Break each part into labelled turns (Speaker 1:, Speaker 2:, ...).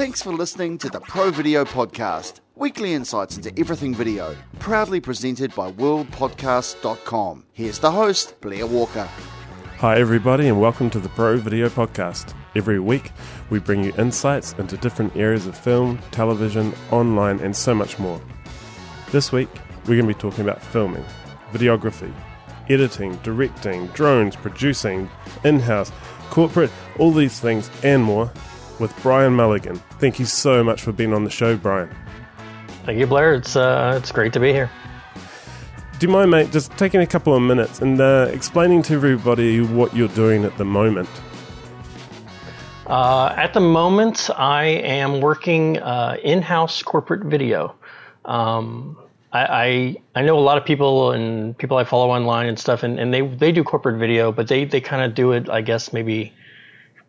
Speaker 1: Thanks for listening to the Pro Video Podcast, weekly insights into everything video, proudly presented by worldpodcast.com. Here's the host, Blair Walker.
Speaker 2: Hi, everybody, and welcome to the Pro Video Podcast. Every week, we bring you insights into different areas of film, television, online, and so much more. This week, we're going to be talking about filming, videography, editing, directing, drones, producing, in house, corporate, all these things and more with Brian Mulligan. Thank you so much for being on the show, Brian.
Speaker 3: Thank you, Blair. It's uh, it's great to be here.
Speaker 2: Do you mind, mate, just taking a couple of minutes and uh, explaining to everybody what you're doing at the moment?
Speaker 3: Uh, at the moment, I am working uh, in-house corporate video. Um, I, I, I know a lot of people and people I follow online and stuff, and, and they they do corporate video, but they they kind of do it, I guess, maybe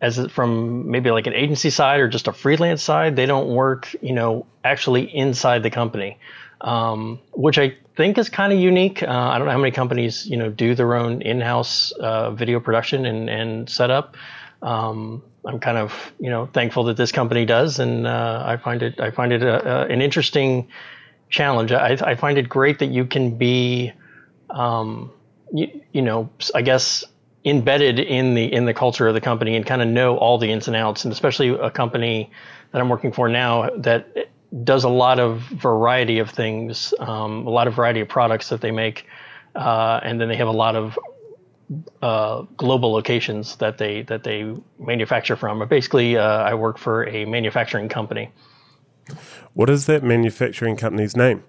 Speaker 3: as from maybe like an agency side or just a freelance side. They don't work, you know, actually inside the company, um, which I think is kind of unique. Uh, I don't know how many companies, you know, do their own in-house uh, video production and, and setup. Um, I'm kind of, you know, thankful that this company does, and uh, I find it, I find it a, a, an interesting challenge. I, I, find it great that you can be, um, you, you know, I guess embedded in the in the culture of the company and kind of know all the ins and outs and especially a company that I'm working for now that does a lot of variety of things um, a lot of variety of products that they make uh, and then they have a lot of uh, global locations that they that they manufacture from. But basically uh, I work for a manufacturing company.
Speaker 2: What is that manufacturing company's name?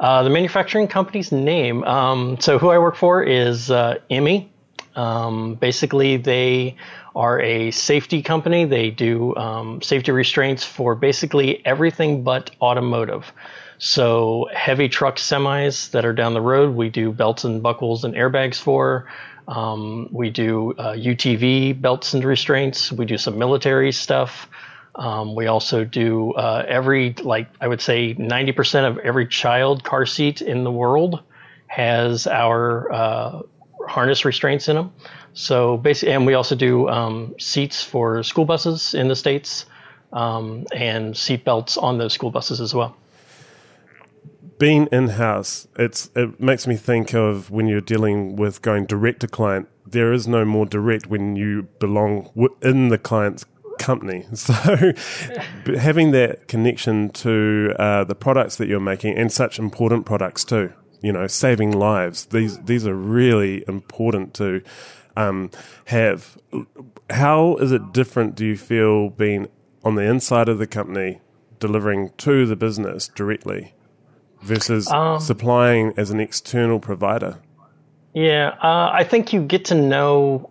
Speaker 3: Uh, the manufacturing company's name um, so who I work for is uh, IMMI um, basically, they are a safety company. They do um, safety restraints for basically everything but automotive. So, heavy truck semis that are down the road, we do belts and buckles and airbags for. Um, we do uh, UTV belts and restraints. We do some military stuff. Um, we also do uh, every, like, I would say 90% of every child car seat in the world has our uh, harness restraints in them. So basically, and we also do um, seats for school buses in the states um, and seat belts on those school buses as well.
Speaker 2: Being in house, it's it makes me think of when you're dealing with going direct to client. There is no more direct when you belong in the client's company. So having that connection to uh, the products that you're making and such important products too you know, saving lives. These these are really important to um, have. How is it different? Do you feel being on the inside of the company, delivering to the business directly, versus um, supplying as an external provider?
Speaker 3: Yeah, uh, I think you get to know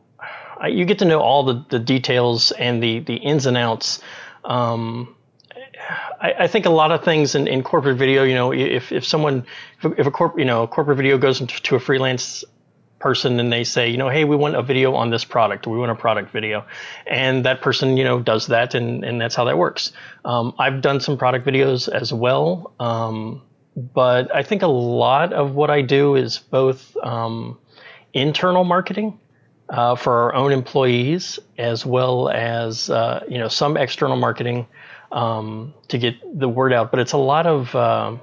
Speaker 3: uh, you get to know all the, the details and the the ins and outs. Um, I, I, think a lot of things in, in corporate video, you know, if, if someone, if, a corp, you know, corporate video goes to a freelance person and they say, you know, hey, we want a video on this product, we want a product video, and that person, you know, does that, and and that's how that works. Um, I've done some product videos as well, um, but I think a lot of what I do is both um, internal marketing. Uh, for our own employees, as well as uh, you know some external marketing um, to get the word out. But it's a lot of, uh,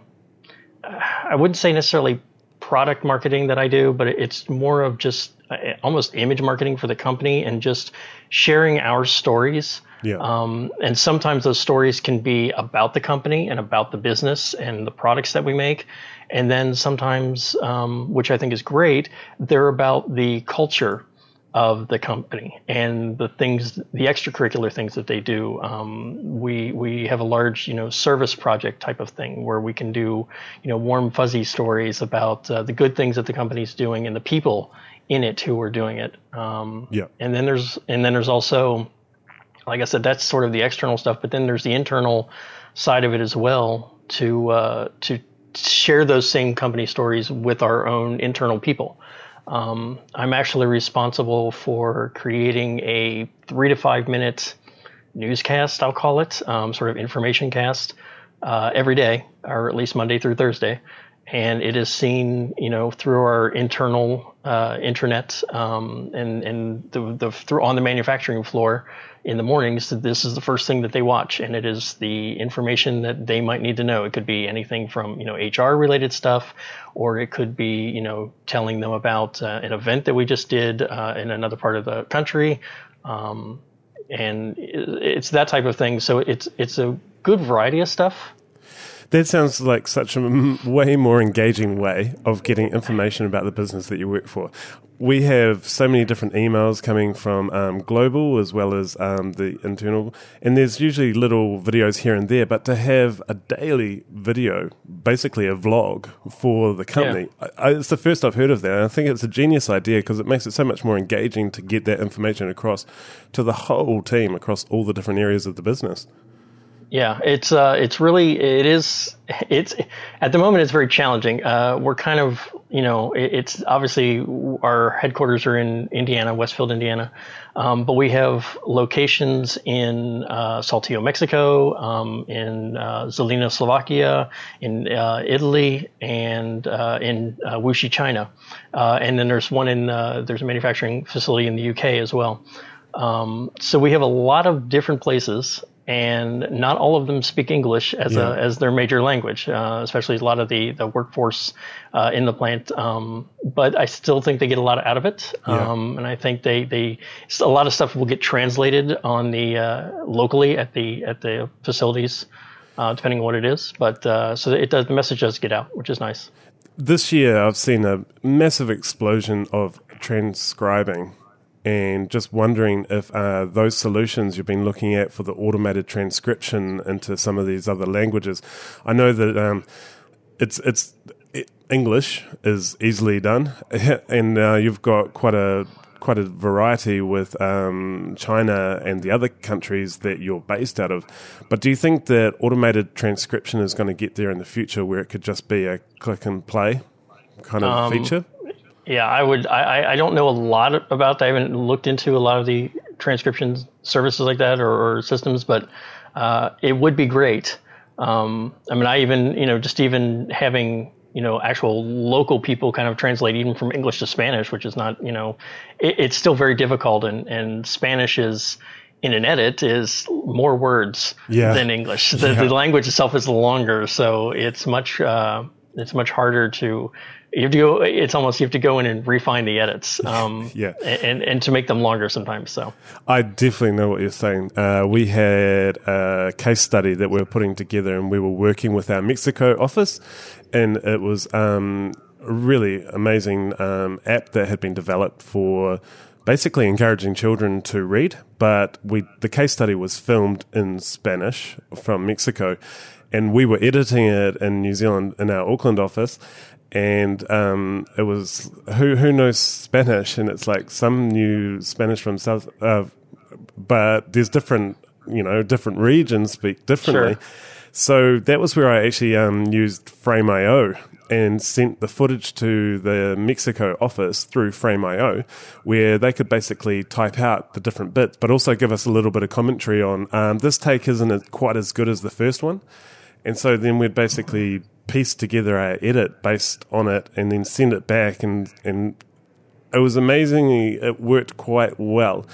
Speaker 3: I wouldn't say necessarily product marketing that I do, but it's more of just uh, almost image marketing for the company and just sharing our stories. Yeah. Um, and sometimes those stories can be about the company and about the business and the products that we make. And then sometimes, um, which I think is great, they're about the culture of the company and the things, the extracurricular things that they do. Um, we we have a large, you know, service project type of thing where we can do, you know, warm fuzzy stories about uh, the good things that the company's doing and the people in it who are doing it. Um, yeah. And then there's and then there's also, like I said, that's sort of the external stuff. But then there's the internal side of it as well to uh, to share those same company stories with our own internal people. Um, I'm actually responsible for creating a three to five minute newscast, I'll call it, um, sort of information cast uh, every day, or at least Monday through Thursday. and it is seen, you know, through our internal uh, um, and and the, the through on the manufacturing floor in the mornings. This is the first thing that they watch, and it is the information that they might need to know. It could be anything from you know HR related stuff, or it could be you know telling them about uh, an event that we just did uh, in another part of the country. Um, and it's that type of thing. So it's it's a good variety of stuff.
Speaker 2: That sounds like such a m- way more engaging way of getting information about the business that you work for. We have so many different emails coming from um, global as well as um, the internal, and there's usually little videos here and there. But to have a daily video, basically a vlog for the company, yeah. I, I, it's the first I've heard of that. And I think it's a genius idea because it makes it so much more engaging to get that information across to the whole team across all the different areas of the business.
Speaker 3: Yeah, it's uh, it's really it is it's at the moment it's very challenging. Uh, we're kind of you know it, it's obviously our headquarters are in Indiana, Westfield, Indiana, um, but we have locations in uh, Saltillo, Mexico, um, in uh, Zelina, Slovakia, in uh, Italy, and uh, in uh, Wuxi, China, uh, and then there's one in there's a manufacturing facility in the UK as well. Um, so we have a lot of different places and not all of them speak English as yeah. a as their major language, uh, especially a lot of the the workforce uh, in the plant. Um, but I still think they get a lot out of it, um, yeah. and I think they they a lot of stuff will get translated on the uh, locally at the at the facilities, uh, depending on what it is. But uh, so it does the message does get out, which is nice.
Speaker 2: This year, I've seen a massive explosion of transcribing and just wondering if uh, those solutions you've been looking at for the automated transcription into some of these other languages. I know that um, it's it's it, English is easily done, and uh, you've got quite a quite a variety with um, China and the other countries that you're based out of. But do you think that automated transcription is going to get there in the future, where it could just be a click and play kind of um, feature?
Speaker 3: Yeah, I would. I, I don't know a lot about that. I haven't looked into a lot of the transcription services like that or, or systems, but uh, it would be great. Um, I mean, I even you know just even having you know actual local people kind of translate even from English to Spanish, which is not you know it, it's still very difficult, and and Spanish is in an edit is more words yeah. than English. The, yeah. the, language itself is longer, so it's much uh, it's much harder to you have to go it's almost you have to go in and refine the edits um, yeah. and, and to make them longer sometimes so.
Speaker 2: I definitely know what you're saying. Uh, we had a case study that we were putting together and we were working with our mexico office and it was um, a really amazing um, app that had been developed for basically encouraging children to read but we the case study was filmed in spanish from mexico and we were editing it in New Zealand in our Auckland office, and um, it was who who knows Spanish, and it's like some new Spanish from South, uh, but there's different you know different regions speak differently. Sure. So that was where I actually um, used Frame.io and sent the footage to the Mexico office through Frame.io, where they could basically type out the different bits, but also give us a little bit of commentary on um, this take isn't quite as good as the first one. And so then we'd basically piece together our edit based on it and then send it back and and it was amazing it worked quite well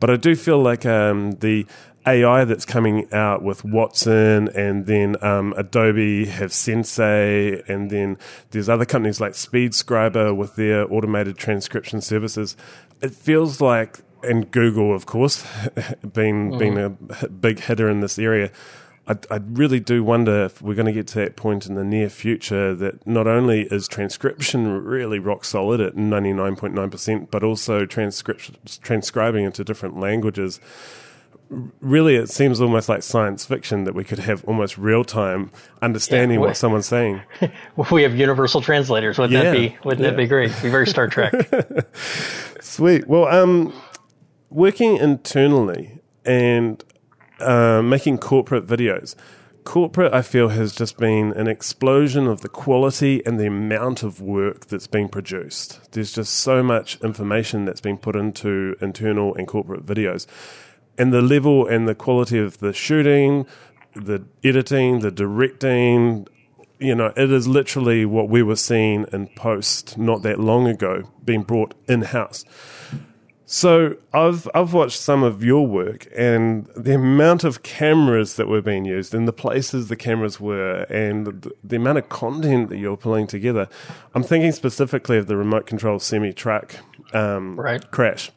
Speaker 2: but i do feel like um, the ai that's coming out with watson and then um, adobe have sensei and then there's other companies like speedscriber with their automated transcription services it feels like and google of course being mm. being a big hitter in this area I, I really do wonder if we're going to get to that point in the near future that not only is transcription really rock solid at 99.9%, but also transcription, transcribing into different languages. Really, it seems almost like science fiction that we could have almost real time understanding yeah, what someone's saying.
Speaker 3: we have universal translators. Wouldn't yeah, that be? Wouldn't yeah. that be great? Be very Star Trek.
Speaker 2: Sweet. Well, um, working internally and uh, making corporate videos. Corporate, I feel, has just been an explosion of the quality and the amount of work that's been produced. There's just so much information that's been put into internal and corporate videos. And the level and the quality of the shooting, the editing, the directing, you know, it is literally what we were seeing in post not that long ago being brought in house. So I've I've watched some of your work and the amount of cameras that were being used and the places the cameras were and the, the amount of content that you're pulling together. I'm thinking specifically of the remote control semi truck um,
Speaker 3: Right.
Speaker 2: crash.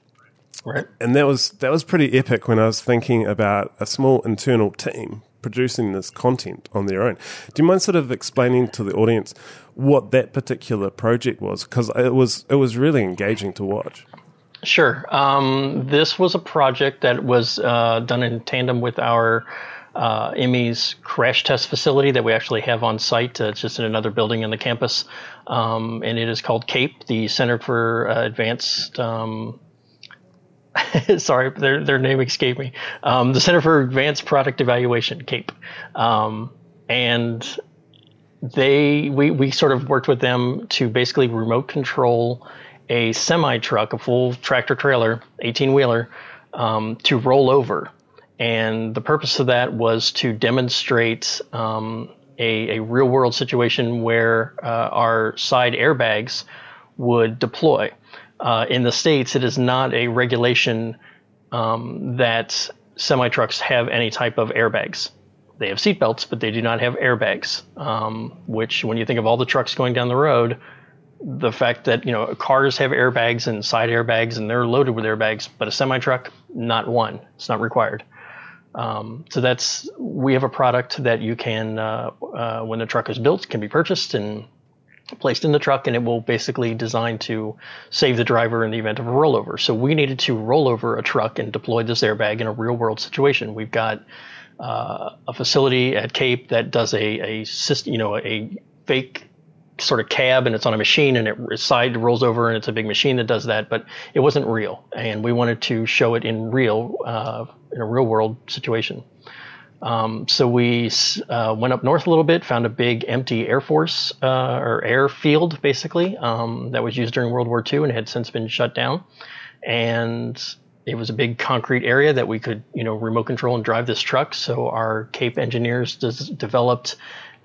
Speaker 3: Right.
Speaker 2: And that was that was pretty epic when I was thinking about a small internal team producing this content on their own. Do you mind sort of explaining to the audience what that particular project was? Because it was it was really engaging to watch.
Speaker 3: Sure. Um, this was a project that was uh, done in tandem with our uh, IMMI's crash test facility that we actually have on site. Uh, it's just in another building in the campus, um, and it is called CAPE, the Center for uh, Advanced. Um, sorry, their their name escaped me. Um, the Center for Advanced Product Evaluation, CAPE, um, and they we we sort of worked with them to basically remote control a semi truck, a full tractor trailer, 18 wheeler, um, to roll over. And the purpose of that was to demonstrate um, a, a real world situation where uh, our side airbags would deploy. Uh, in the States, it is not a regulation um, that semi trucks have any type of airbags. They have seatbelts, but they do not have airbags, um, which, when you think of all the trucks going down the road, the fact that you know cars have airbags and side airbags and they're loaded with airbags, but a semi truck, not one. It's not required. Um, so that's we have a product that you can, uh, uh, when the truck is built, can be purchased and placed in the truck, and it will basically design to save the driver in the event of a rollover. So we needed to roll over a truck and deploy this airbag in a real world situation. We've got uh, a facility at Cape that does a a system, you know, a fake sort of cab and it's on a machine and it side rolls over and it's a big machine that does that, but it wasn't real. And we wanted to show it in real, uh, in a real world situation. Um, so we uh, went up north a little bit, found a big empty Air Force uh, or airfield, basically, um, that was used during World War II and had since been shut down. And it was a big concrete area that we could, you know, remote control and drive this truck. So our Cape engineers des- developed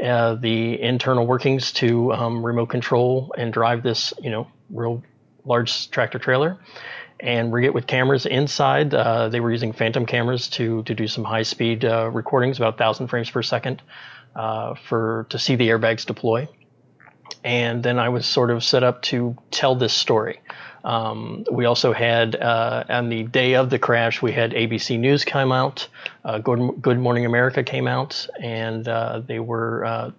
Speaker 3: uh, the internal workings to um, remote control and drive this, you know, real large tractor trailer, and rig it with cameras inside. Uh, they were using Phantom cameras to to do some high speed uh, recordings, about thousand frames per second, uh, for to see the airbags deploy. And then I was sort of set up to tell this story. Um, we also had, uh, on the day of the crash, we had ABC News come out, uh, Good, Good Morning America came out, and uh, they were uh,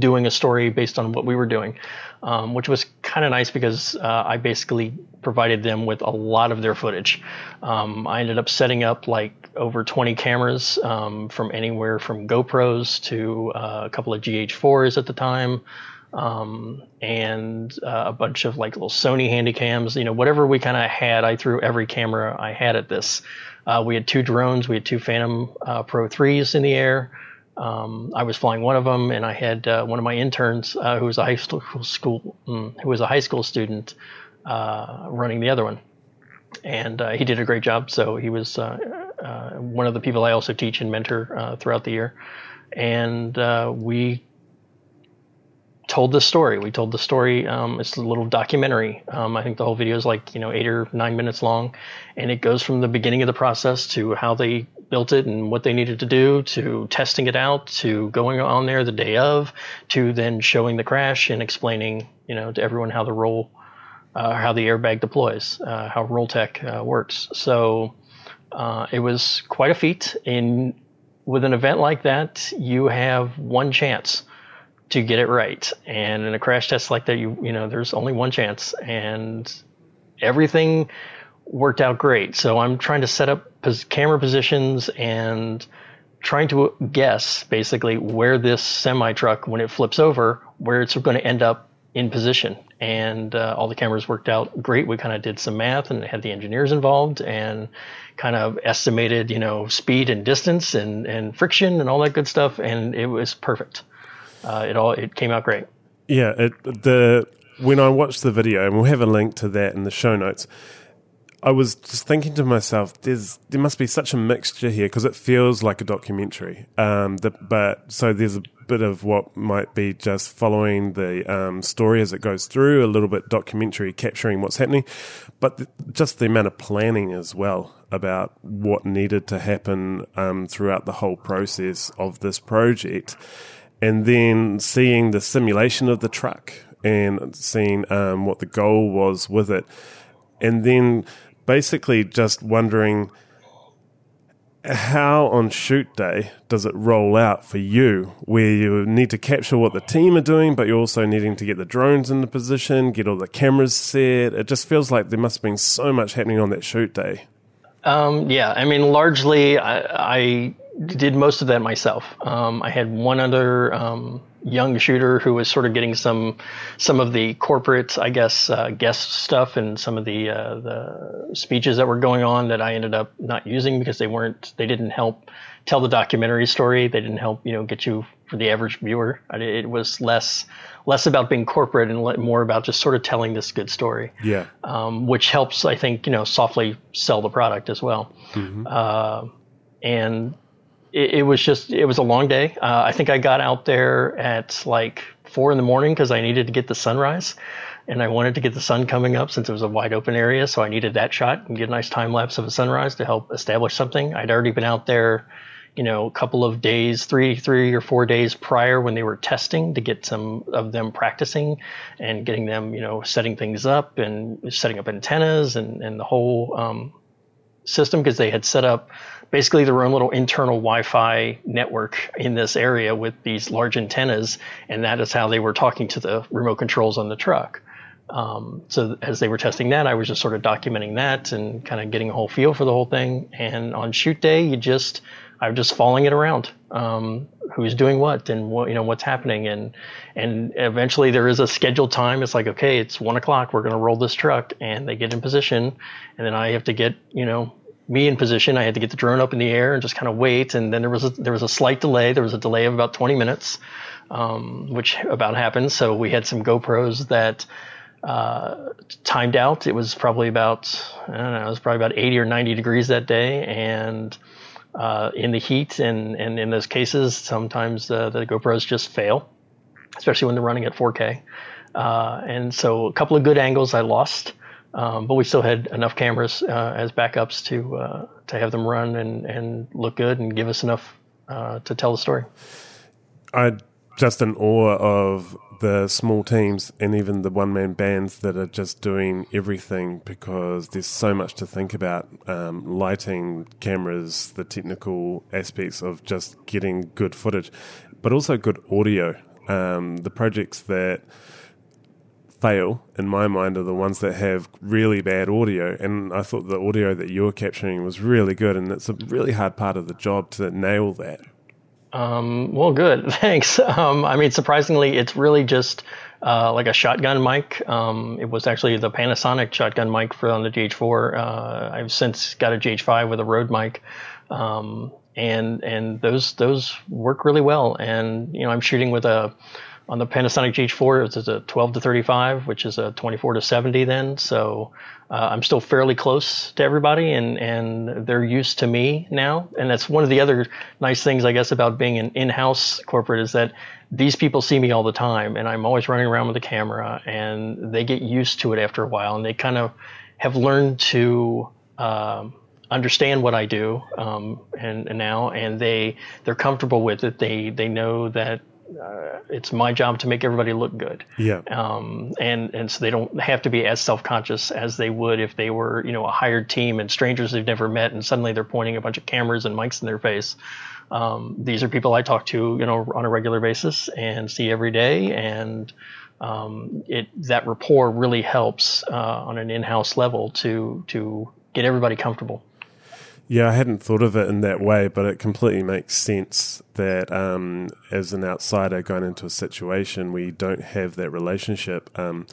Speaker 3: doing a story based on what we were doing, um, which was kind of nice because uh, I basically provided them with a lot of their footage. Um, I ended up setting up like over 20 cameras um, from anywhere from GoPros to uh, a couple of GH4s at the time um, and uh, a bunch of like little Sony Handycams, you know, whatever we kind of had, I threw every camera I had at this. Uh, we had two drones, we had two Phantom uh, Pro 3s in the air. Um, I was flying one of them, and I had uh, one of my interns uh, who was a high school, school mm, who was a high school student uh, running the other one, and he did a great job. So he was one of the people I also teach and mentor throughout the year, and we told the story. We told the story. Um, it's a little documentary. Um, I think the whole video is like you know eight or nine minutes long, and it goes from the beginning of the process to how they built it and what they needed to do, to testing it out, to going on there the day of, to then showing the crash and explaining you know to everyone how the roll, uh, how the airbag deploys, uh, how RollTek uh, works. So uh, it was quite a feat. And with an event like that, you have one chance to get it right. And in a crash test like that, you you know there's only one chance, and everything worked out great. So I'm trying to set up pos- camera positions and trying to guess basically where this semi truck, when it flips over, where it's going to end up in position. And uh, all the cameras worked out great. We kind of did some math and had the engineers involved and kind of estimated, you know, speed and distance and, and friction and all that good stuff. And it was perfect uh, it all it came out great.
Speaker 2: Yeah, it, the when I watched the video, and we'll have a link to that in the show notes. I was just thinking to myself, there's there must be such a mixture here because it feels like a documentary. Um, the, but so there's a bit of what might be just following the um, story as it goes through, a little bit documentary capturing what's happening, but the, just the amount of planning as well about what needed to happen um, throughout the whole process of this project, and then seeing the simulation of the truck and seeing um, what the goal was with it, and then basically just wondering how on shoot day does it roll out for you where you need to capture what the team are doing but you're also needing to get the drones into position get all the cameras set. It just feels like there must have been so much happening on that shoot day.
Speaker 3: Um, yeah i mean largely I, I, did most of that myself um, i had one other um, young shooter who was sort of getting some some of the corporate, I guess, uh, guest stuff and some of the uh, the speeches that were going on that I ended up not using because they weren't they didn't help tell the documentary story. They didn't help you know get you for the average viewer. It was less less about being corporate and more about just sort of telling this good story.
Speaker 2: Yeah,
Speaker 3: um, which helps I think you know softly sell the product as well. Mm-hmm. Uh, and it, it, was just it was a long day. Uh, I think I got out there at like four in the morning because I needed to get the sunrise, and I wanted to get the sun coming up since it was a wide open area. So I needed that shot and get a nice time lapse of a sunrise to help establish something. I'd already been out there, you know, a couple of days, three three or four days prior when they were testing to get some of them practicing and getting them, you know, setting things up and setting up antennas and and the whole um, system because they had set up basically their own little internal Wi-Fi network in this area with these large antennas, and that is how they were talking to the remote controls on the truck. Um, so as they were testing that, I was just sort of documenting that and kind of getting a whole feel for the whole thing. And on shoot day, you just I'm just following it around. Um, who's doing what and what you know what's happening and and eventually there is a scheduled time. It's like okay, it's one o'clock. We're going to roll this truck, and they get in position, and then I have to get you know me in position. I had to get the drone up in the air and just kind of wait. And then there was a, there was a slight delay. There was a delay of about 20 minutes, um, which about happened. So we had some GoPros that uh, timed out. It was probably about I don't know. It was probably about 80 or 90 degrees that day, and uh, in the heat and and in those cases, sometimes the GoPros just fail, especially when they're running at 4K. Uh, and so a couple of good angles I lost. Um, but we still had enough cameras uh, as backups to uh, to have them run and, and look good and give us enough uh, to tell the story.
Speaker 2: I just in awe of the small teams and even the one man bands that are just doing everything because there's so much to think about um, lighting, cameras, the technical aspects of just getting good footage, but also good audio. Um, the projects that fail in my mind are the ones that have really bad audio and i thought the audio that you were capturing was really good and it's a really hard part of the job to nail that.
Speaker 3: Um, well good. Thanks. Um, i mean surprisingly it's really just uh, like a shotgun mic. Um, it was actually the panasonic shotgun mic for on the gh4 uh, i've since got a gh5 with a Rode mic. Um, and and those those work really well. And you know i'm shooting with a on the Panasonic GH4, it's a 12 to 35, which is a 24 to 70 then. So uh, I'm still fairly close to everybody, and, and they're used to me now. And that's one of the other nice things, I guess, about being an in-house corporate is that these people see me all the time, and I'm always running around with a camera, and they get used to it after a while, and they kind of have learned to. Um, understand what I do um, and, and, now, and they they're comfortable with it. They they know that uh, it's my job to make everybody look good.
Speaker 2: Yeah.
Speaker 3: Um, and and so they don't have to be as self conscious as they would if they were you know a hired team and strangers they've never met and suddenly they're pointing a bunch of cameras and mics in their face. Um, these are people I talk to you know on a regular basis and see every day and. Um, it that rapport really helps uh, on an in-house level to to get everybody comfortable.
Speaker 2: Yeah, I hadn't thought of it in that way, but it completely makes sense that um, as an outsider going into a situation where you don't have that relationship, um,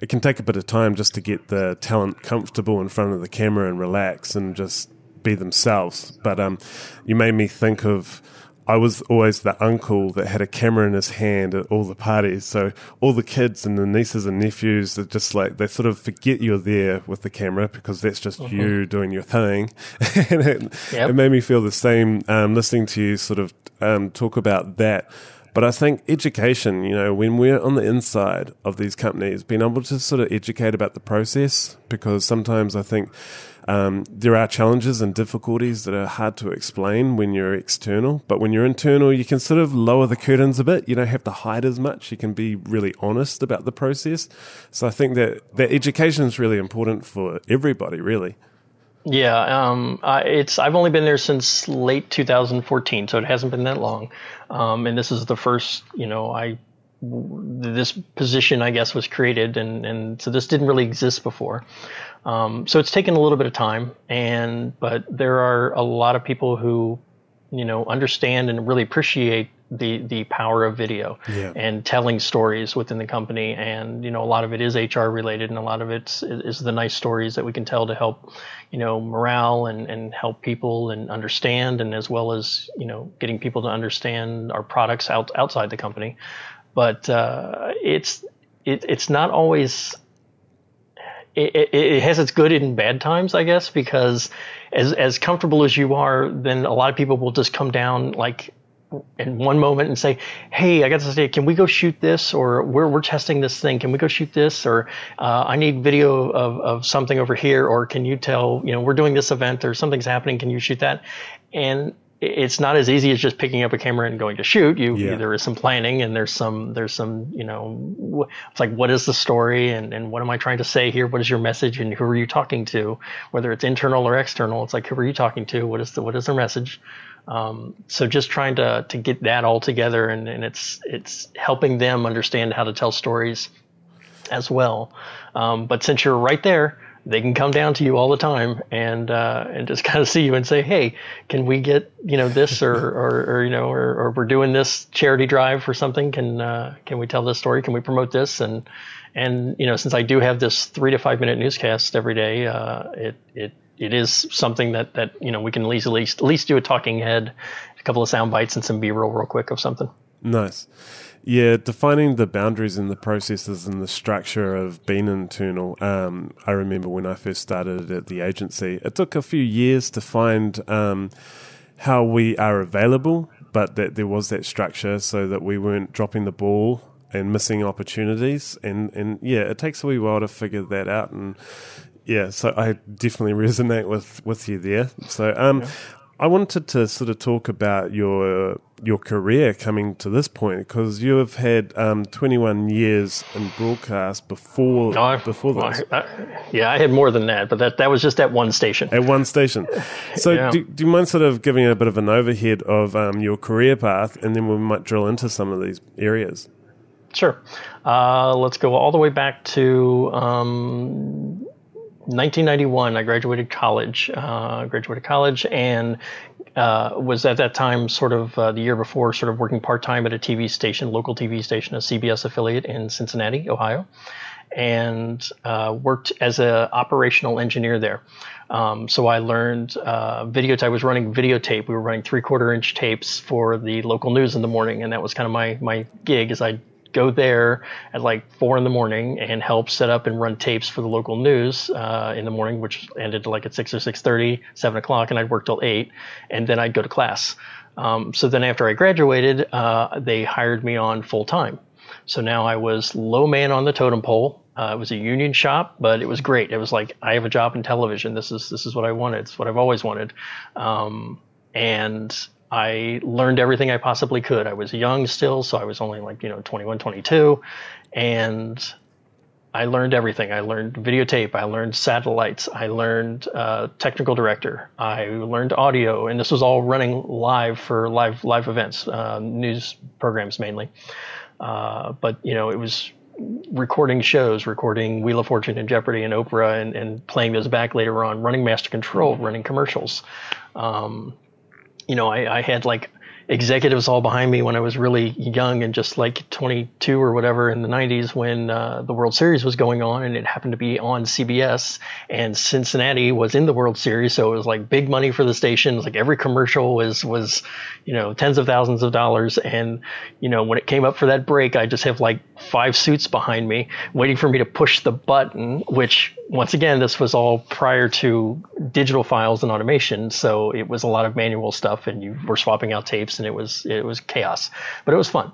Speaker 2: it can take a bit of time just to get the talent comfortable in front of the camera and relax and just be themselves. But um, you made me think of I was always the uncle that had a camera in his hand at all the parties. So all the kids and the nieces and nephews are just like, they sort of forget you're there with the camera because that's just mm-hmm. you doing your thing. and it, yep. it, made me feel the same um, listening to you sort of um, talk about that. But I think education, you know, when we're on the inside of these companies, being able to sort of educate about the process, because sometimes I think um, there are challenges and difficulties that are hard to explain when you're external, but when you're internal, you can sort of lower the curtains a bit. You don't have to hide as much. You can be really honest about the process. So I think that that education is really important for everybody, really.
Speaker 3: Yeah, um, I, it's. I've only been there since late 2014, so it hasn't been that long. Um, and this is the first, you know, I this position, I guess, was created, and and so this didn't really exist before. Um, so it's taken a little bit of time, and but there are a lot of people who, you know, understand and really appreciate the the power of video yeah. and telling stories within the company. And you know, a lot of it is HR related, and a lot of it is the nice stories that we can tell to help, you know, morale and and help people and understand, and as well as you know, getting people to understand our products out outside the company. But uh, it's it, it's not always it, it, has its good and bad times, I guess, because as as comfortable as you are, then a lot of people will just come down like in one moment and say, "Hey, I got to say, can we go shoot this?" Or "We're we're testing this thing. Can we go shoot this?" Or uh, "I need video of of something over here." Or "Can you tell? You know, we're doing this event or something's happening. Can you shoot that?" And it's not as easy as just picking up a camera and going to shoot. You yeah. there is some planning and there's some there's some you know it's like what is the story and and what am I trying to say here? What is your message and who are you talking to? Whether it's internal or external, it's like who are you talking to? What is the what is their message? Um, so just trying to to get that all together and, and it's it's helping them understand how to tell stories as well. Um, but since you're right there, they can come down to you all the time and uh, and just kind of see you and say, hey, can we get you know this or or, or you know or, or, we're doing this charity drive for something? Can uh, can we tell this story? Can we promote this? And and you know since I do have this three to five minute newscast every day, uh, it it it is something that that you know we can at least at least at least do a talking head, a couple of sound bites and some B roll real quick of something.
Speaker 2: Nice. Yeah, defining the boundaries and the processes and the structure of being internal. Um, I remember when I first started at the agency, it took a few years to find um, how we are available, but that there was that structure so that we weren't dropping the ball and missing opportunities. And, and yeah, it takes a wee while to figure that out. And yeah, so I definitely resonate with, with you there. So um, yeah. I wanted to sort of talk about your your career coming to this point because you have had um, 21 years in broadcast before no, before this.
Speaker 3: I, I, yeah, I had more than that, but that that was just at one station.
Speaker 2: At one station. So, yeah. do, do, you mind sort of giving a bit of an overhead of um, your career path, and then we might drill into some of these areas?
Speaker 3: Sure. Uh, let's go all the way back to. Um, 1991, I graduated college. Uh, graduated college and uh, was at that time sort of uh, the year before, sort of working part time at a TV station, local TV station, a CBS affiliate in Cincinnati, Ohio, and uh, worked as an operational engineer there. Um, so I learned uh, videotape. I was running videotape. We were running three quarter inch tapes for the local news in the morning, and that was kind of my my gig. As I go there at like four in the morning and help set up and run tapes for the local news uh, in the morning, which ended like at six or six thirty, seven o'clock, and I'd work till eight, and then I'd go to class. Um, so then after I graduated, uh, they hired me on full time. So now I was low man on the totem pole. Uh, it was a union shop, but it was great. It was like I have a job in television. This is this is what I wanted. It's what I've always wanted. Um, and I learned everything I possibly could. I was young still, so I was only like, you know, 21, 22. And I learned everything. I learned videotape. I learned satellites. I learned uh, technical director. I learned audio, and this was all running live for live live events, uh, news programs mainly. Uh, but you know, it was recording shows, recording Wheel of Fortune and Jeopardy and Oprah, and, and playing those back later on, running Master Control, running commercials. Um, you know, I, I had like executives all behind me when I was really young and just like 22 or whatever in the 90s when uh, the World Series was going on and it happened to be on CBS and Cincinnati was in the World Series, so it was like big money for the station. Like every commercial was was you know tens of thousands of dollars, and you know when it came up for that break, I just have like five suits behind me waiting for me to push the button, which once again, this was all prior to digital files and automation, so it was a lot of manual stuff, and you were swapping out tapes, and it was it was chaos, but it was fun.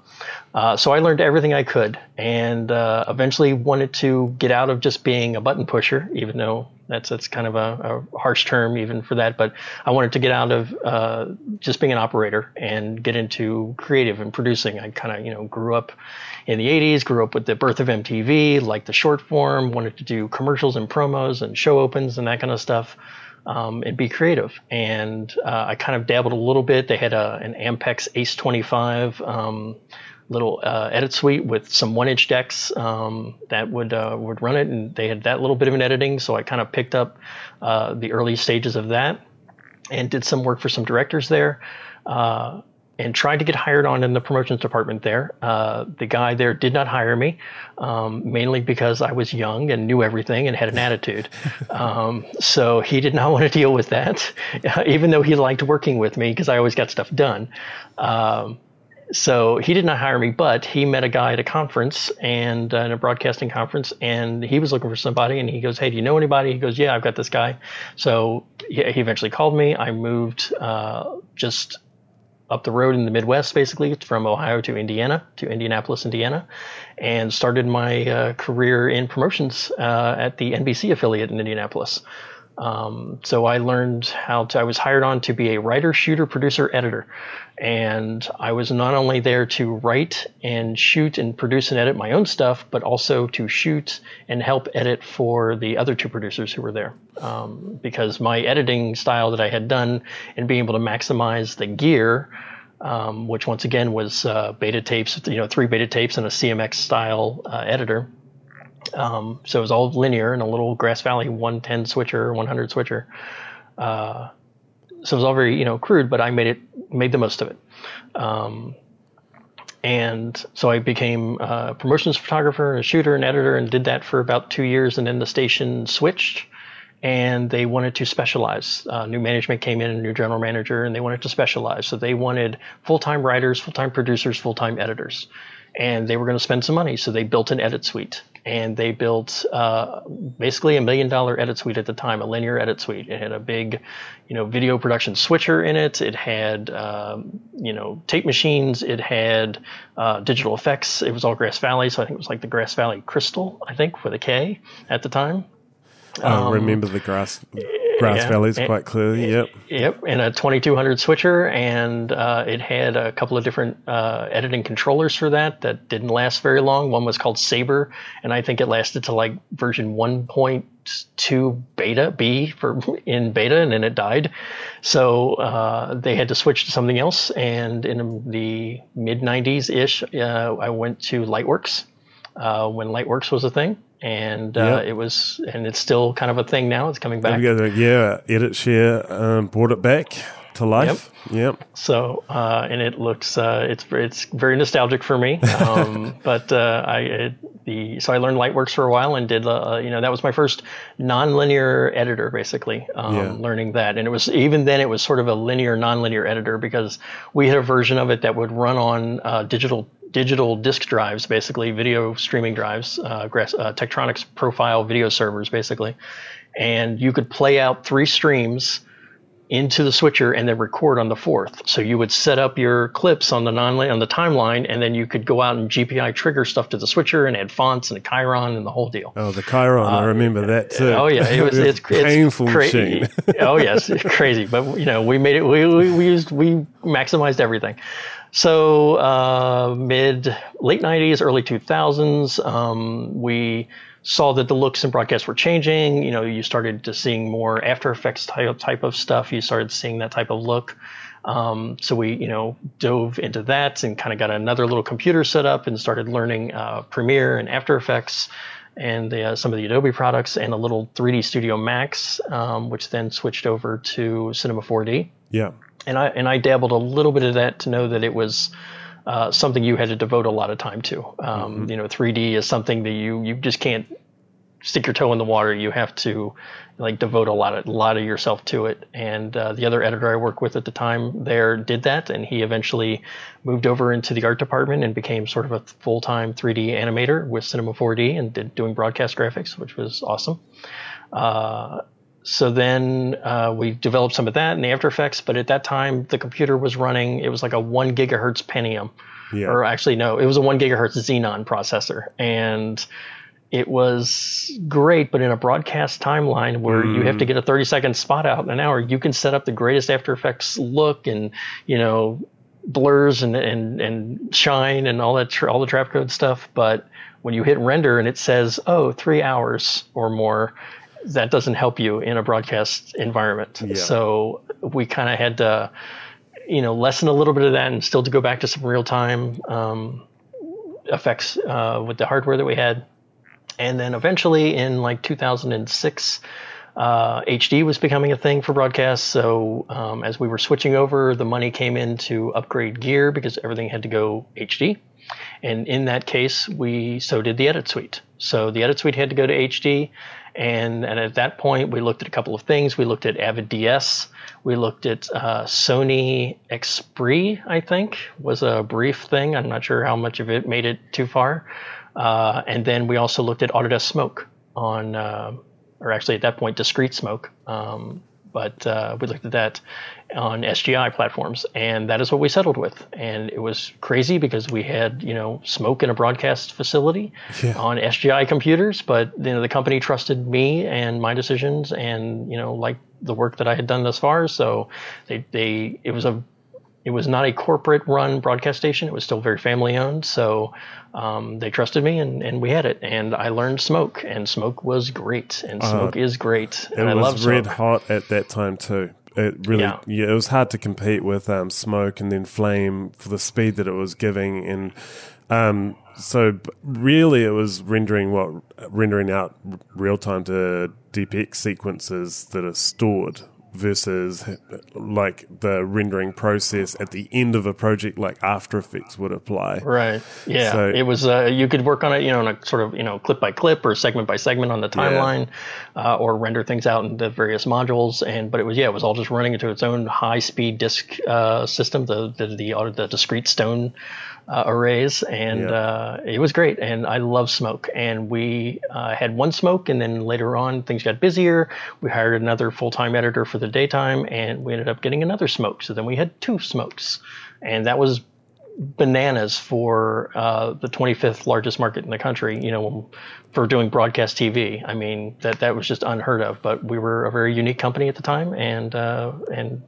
Speaker 3: Uh, so I learned everything I could, and uh, eventually wanted to get out of just being a button pusher, even though that's that's kind of a, a harsh term even for that. But I wanted to get out of uh, just being an operator and get into creative and producing. I kind of you know grew up in the 80s, grew up with the birth of MTV, liked the short form, wanted to do commercials and promos and show opens and that kind of stuff. Um, and be creative. And uh, I kind of dabbled a little bit. They had a, an Ampex Ace 25 um, little uh, edit suite with some one inch decks um, that would uh, would run it, and they had that little bit of an editing. So I kind of picked up uh, the early stages of that and did some work for some directors there. Uh, and tried to get hired on in the promotions department there. Uh, the guy there did not hire me, um, mainly because I was young and knew everything and had an attitude. Um, so he did not want to deal with that, even though he liked working with me because I always got stuff done. Um, so he did not hire me, but he met a guy at a conference and uh, in a broadcasting conference, and he was looking for somebody. And he goes, "Hey, do you know anybody?" He goes, "Yeah, I've got this guy." So he, eventually called me. I moved uh, just up the road in the Midwest, basically from Ohio to Indiana, to Indianapolis, Indiana, and started my uh, career in promotions uh, at the NBC affiliate in Indianapolis. Um, so I learned how to, I was hired on to be a writer, shooter, producer, editor. And I was not only there to write and shoot and produce and edit my own stuff, but also to shoot and help edit for the other two producers who were there. Um, because my editing style that I had done and being able to maximize the gear, um, which once again was uh, beta tapes, you know, three beta tapes and a CMX style uh, editor. Um, so it was all linear and a little Grass Valley 110 switcher, 100 switcher. Uh, so it was all very you know crude, but I made it made the most of it. Um, and so I became a promotions photographer, a shooter, and editor, and did that for about two years. And then the station switched, and they wanted to specialize. Uh, new management came in, a new general manager, and they wanted to specialize. So they wanted full time writers, full time producers, full time editors, and they were going to spend some money. So they built an edit suite and they built uh, basically a million dollar edit suite at the time, a linear edit suite. It had a big, you know, video production switcher in it. It had, um, you know, tape machines. It had uh, digital effects. It was all Grass Valley, so I think it was like the Grass Valley Krystal, I think, with a K at the time.
Speaker 2: I um, remember the Grass Grass yeah, Valley's quite clearly. Yep.
Speaker 3: Yep, and a 2200 switcher, and uh, it had a couple of different uh, editing controllers for that that didn't last very long. One was called Saber, and I think it lasted to like version 1.2 beta B for in beta, and then it died. So uh, they had to switch to something else. And in the mid 90s ish, uh, I went to Lightworks uh, when Lightworks was a thing and uh, yep. it was, and it's still kind of a thing now. It's coming back.
Speaker 2: Yeah, EditShare um, brought it back to life. Yep. yep.
Speaker 3: So, uh, and it looks, uh, it's it's very nostalgic for me. Um, but uh, I it, the so I learned Lightworks for a while and did, uh, you know, that was my first non-linear editor, basically. Um, yeah. Learning that, and it was even then it was sort of a linear non-linear editor because we had a version of it that would run on uh, digital digital disk drives, basically video streaming drives, uh, uh, Tektronix profile video servers, basically, and you could play out three streams into the switcher and then record on the fourth. So you would set up your clips on the non on the timeline, and then you could go out and GPI trigger stuff to the switcher and add fonts and a Chyron and the whole deal.
Speaker 2: Oh, the Chyron! Uh, I remember that too.
Speaker 3: Oh yeah, it was it's,
Speaker 2: painful it's machine.
Speaker 3: oh yes, crazy. But you know, we made it. We, we we used we maximized everything. So uh, mid late 90s, early 2000s, um, we saw that the looks and broadcasts were changing. You know, you started to seeing more After Effects type type of stuff. You started seeing that type of look. Um, so we, you know, dove into that and kind of got another little computer set up and started learning uh, Premiere and After Effects and the, uh, some of the Adobe products and a little 3D Studio Max, um, which then switched over to Cinema 4D.
Speaker 2: Yeah.
Speaker 3: And I and I dabbled a little bit of that to know that it was uh, something you had to devote a lot of time to. Um, mm-hmm. You know, 3D is something that you you just can't stick your toe in the water. You have to like devote a lot of a lot of yourself to it. And uh, the other editor I worked with at the time there did that, and he eventually moved over into the art department and became sort of a full time 3D animator with Cinema 4D and did doing broadcast graphics, which was awesome. Uh, so then uh, we developed some of that in the After Effects, but at that time the computer was running. It was like a one gigahertz Pentium, yeah. or actually no, it was a one gigahertz Xenon processor, and it was great. But in a broadcast timeline where mm. you have to mm. get a thirty second spot out in an hour, you can set up the greatest After Effects look and you know blurs and and and shine and all that tra- all the Trapcode stuff, but when you hit render and it says oh three hours or more that doesn't help you in a broadcast environment. Yeah. So we kind of had to, you know, lessen a little bit of that and still to go back to some real time um, effects uh, with the hardware that we had. And then eventually in like 2006, uh, HD was becoming a thing for broadcast. So um, as we were switching over, the money came in to upgrade gear because everything had to go HD. And in that case, we so did the edit suite. So the edit suite had to go to HD, and, and at that point, we looked at a couple of things. We looked at Avid DS. We looked at uh, Sony XPRI, I think, was a brief thing. I'm not sure how much of it made it too far. Uh, and then we also looked at Autodesk Smoke on, uh, or actually at that point, Discreet Smoke. Um, but uh, we looked at that on SGI platforms, and that is what we settled with. And it was crazy because we had you know smoke in a broadcast facility yeah. on SGI computers, but you know the company trusted me and my decisions, and you know like the work that I had done thus far. So they they it was a it was not a corporate run broadcast station. It was still very family owned. So um, they trusted me and, and we had it. And I learned smoke, and smoke was great. And uh, smoke uh, is great. And I love
Speaker 2: was red hot at that time, too. It really, yeah. yeah. it was hard to compete with um, smoke and then flame for the speed that it was giving. And um, so, really, it was rendering what rendering out real time to DPX sequences that are stored versus like the rendering process at the end of a project like After Effects would apply.
Speaker 3: Right. Yeah. So, it was uh, you could work on it, you know, in a sort of you know clip by clip or segment by segment on the timeline, yeah. uh, or render things out in the various modules. And but it was yeah, it was all just running into its own high speed disk uh, system, the the the, the Discreet Stone uh, arrays, and yeah. uh, it was great. And I love smoke. And we uh, had one smoke, and then later on things got busier. We hired another full time editor for the daytime, and we ended up getting another smoke. So then we had two smokes, and that was bananas for uh, the 25th largest market in the country. You know, for doing broadcast TV. I mean, that that was just unheard of. But we were a very unique company at the time, and uh, and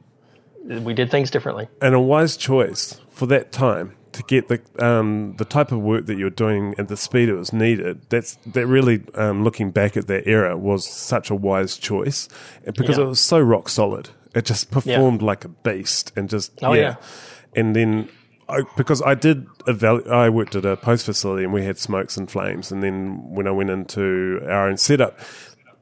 Speaker 3: we did things differently.
Speaker 2: And a wise choice for that time to get the um, the type of work that you're doing at the speed it was needed. That's that really um, looking back at that era was such a wise choice because yeah. it was so rock solid. It just performed yeah. like a beast and just
Speaker 3: oh, yeah. yeah.
Speaker 2: And then I, because I did evalu- I worked at a post facility and we had smokes and flames. And then when I went into our own setup.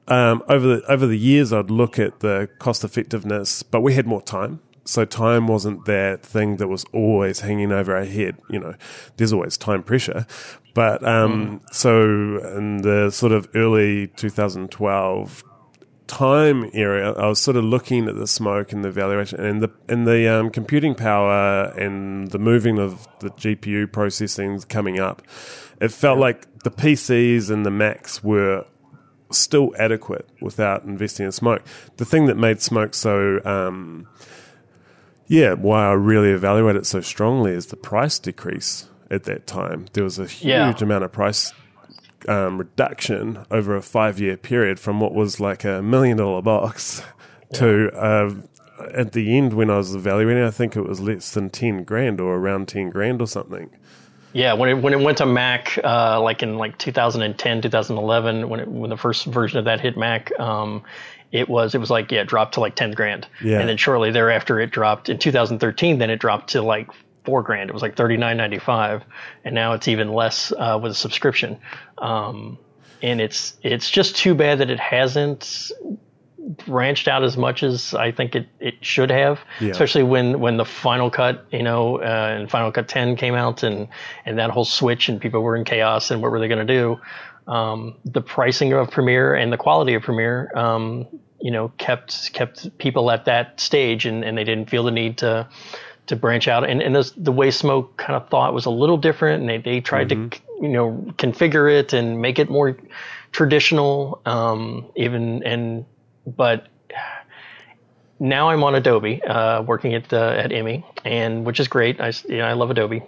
Speaker 2: Um, over the over the years, I'd look at the cost effectiveness, but we had more time so time wasn't that thing that was always hanging over our head. You know, there's always time pressure, but um, mm. so in the sort of early 2012 time area, I was sort of looking at the smoke and the valuation and the and the um, computing power and the moving of the GPU processing coming up. It felt yeah. like the PCs and the Macs were still adequate without investing in smoke. The thing that made smoke so um, yeah, why I really evaluate it so strongly is the price decrease at that time. There was a huge yeah. amount of price um, reduction over a five year period from what was like a million dollar box yeah. to uh, at the end when I was evaluating, I think it was less than 10 grand or around 10 grand or something.
Speaker 3: Yeah, when it when it went to Mac, uh, like in like 2010, 2011, when it, when the first version of that hit Mac, um, it was it was like yeah, it dropped to like ten grand, yeah. and then shortly thereafter it dropped in 2013. Then it dropped to like four grand. It was like thirty nine ninety five, and now it's even less uh, with a subscription. Um, and it's it's just too bad that it hasn't branched out as much as I think it, it should have,
Speaker 2: Yeah.
Speaker 3: especially when, when the Final Cut, you know, uh, and Final Cut 10 came out and, and that whole switch and people were in chaos and what were they going to do? Um, the pricing of Premiere and the quality of Premiere, um, you know, kept kept people at that stage and, and they didn't feel the need to to branch out. And, and the way Smoke kind of thought was a little different and they, they tried to, you know, configure it and make it more traditional, um, even, and, but now I'm on Adobe, uh, working at uh, at IMMI, and which is great. I you know, I love Adobe.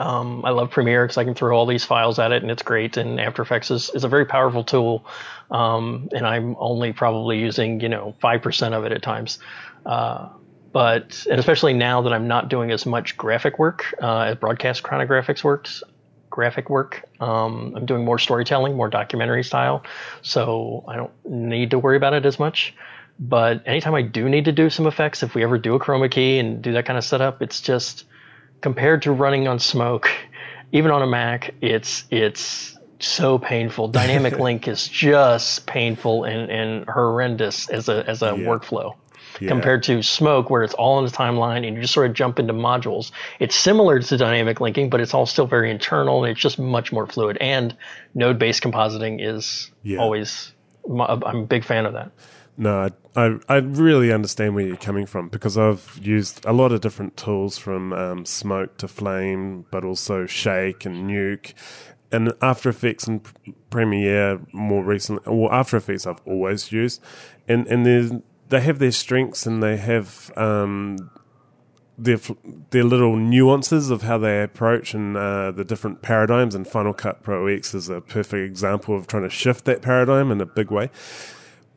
Speaker 3: Um, I love Premiere because I can throw all these files at it and it's great. And After Effects is, is a very powerful tool, um, and I'm only probably using you know five percent of it at times. Uh, but and especially now that I'm not doing as much graphic work uh, as broadcast chronographics works, graphic work. Um, I'm doing more storytelling, more documentary style, so I don't need to worry about it as much. But anytime I do need to do some effects, if we ever do a chroma key and do that kind of setup, it's just compared to running on Smoke, even on a Mac, it's it's so painful. Dynamic Link is just painful and, and horrendous as a as a
Speaker 2: Yeah.
Speaker 3: workflow.
Speaker 2: Yeah.
Speaker 3: Compared to Smoke, where it's all in the timeline and you just sort of jump into modules. It's similar to dynamic linking, but it's all still very internal and it's just much more fluid. And node based compositing is
Speaker 2: Yeah.
Speaker 3: always, I'm a big fan of that.
Speaker 2: No, I, I really understand where you're coming from because I've used a lot of different tools from um, Smoke to Flame, but also Shake and Nuke, and After Effects and Premiere more recently. Well, After Effects I've always used, and and they have their strengths and they have um, their their little nuances of how they approach and uh, the different paradigms. And Final Cut Pro X is a perfect example of trying to shift that paradigm in a big way.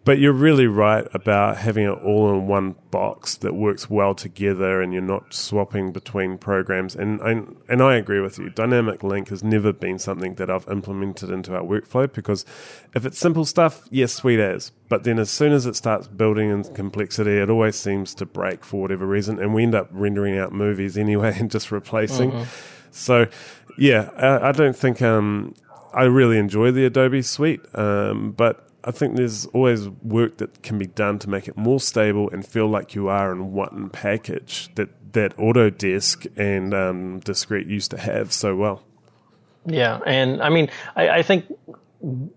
Speaker 2: But you're really right about having it all in one box that works well together, and you're not swapping between programs. And I, and I agree with you. Dynamic Link has never been something that I've implemented into our workflow because if it's simple stuff, yes, sweet as. But then as soon as it starts building in complexity, it always seems to break for whatever reason, and we end up rendering out movies anyway and just replacing. So, yeah, I, I don't think um, I really enjoy the Adobe suite, um, but I think there's always work that can be done to make it more stable and feel like you are in one package that that Autodesk and um, Discreet used to have so well.
Speaker 3: Yeah, and I mean, I, I think